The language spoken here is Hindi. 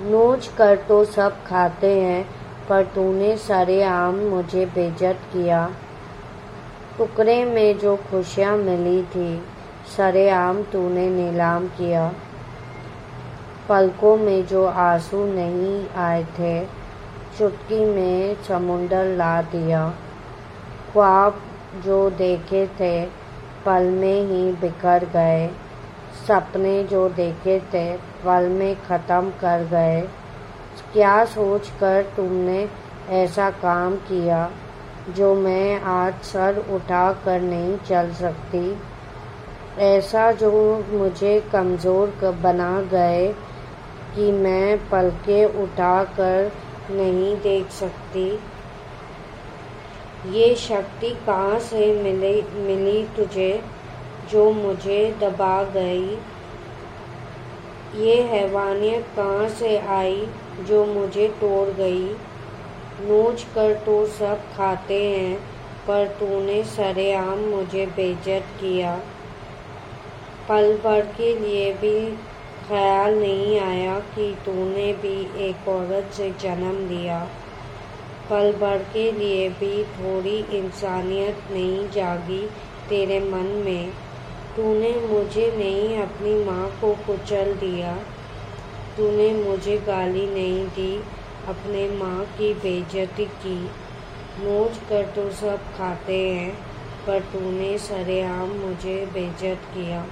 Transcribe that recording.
नोच कर तो सब खाते हैं, पर तूने सरेआम मुझे बेजत किया। टुकड़े में जो खुशियाँ मिली थी सरेआम तूने नीलाम किया। पलकों में जो आँसू नहीं आए थे, चुटकी में समुंदर ला दिया। ख्वाब जो देखे थे, पल में ही बिखर गए। सपने जो देखे थे, पल में ख़त्म कर गए। क्या सोचकर तुमने ऐसा काम किया, जो मैं आज सर उठा कर नहीं चल सकती? ऐसा जो मुझे कमज़ोर बना गए कि मैं पलके उठा कर नहीं देख सकती। ये शक्ति कहाँ से मिली मिली तुझे? जो मुझे दबा गई। ये हैवानियत कहाँ से आई जो मुझे तोड़ गई? नोच कर तो सब खाते हैं, पर तूने सरेआम मुझे बेजत किया। पल भर के लिए भी ख्याल नहीं आया कि तूने भी एक औरत से जन्म लिया। पल भर के लिए भी थोड़ी इंसानियत नहीं जागी तेरे मन में। तूने मुझे नहीं अपनी माँ को कुचल दिया। तूने मुझे गाली नहीं दी, अपने माँ की बेइज्जती की। नोच कर तो सब खाते हैं, पर तूने सरेआम मुझे बेइज्जत किया।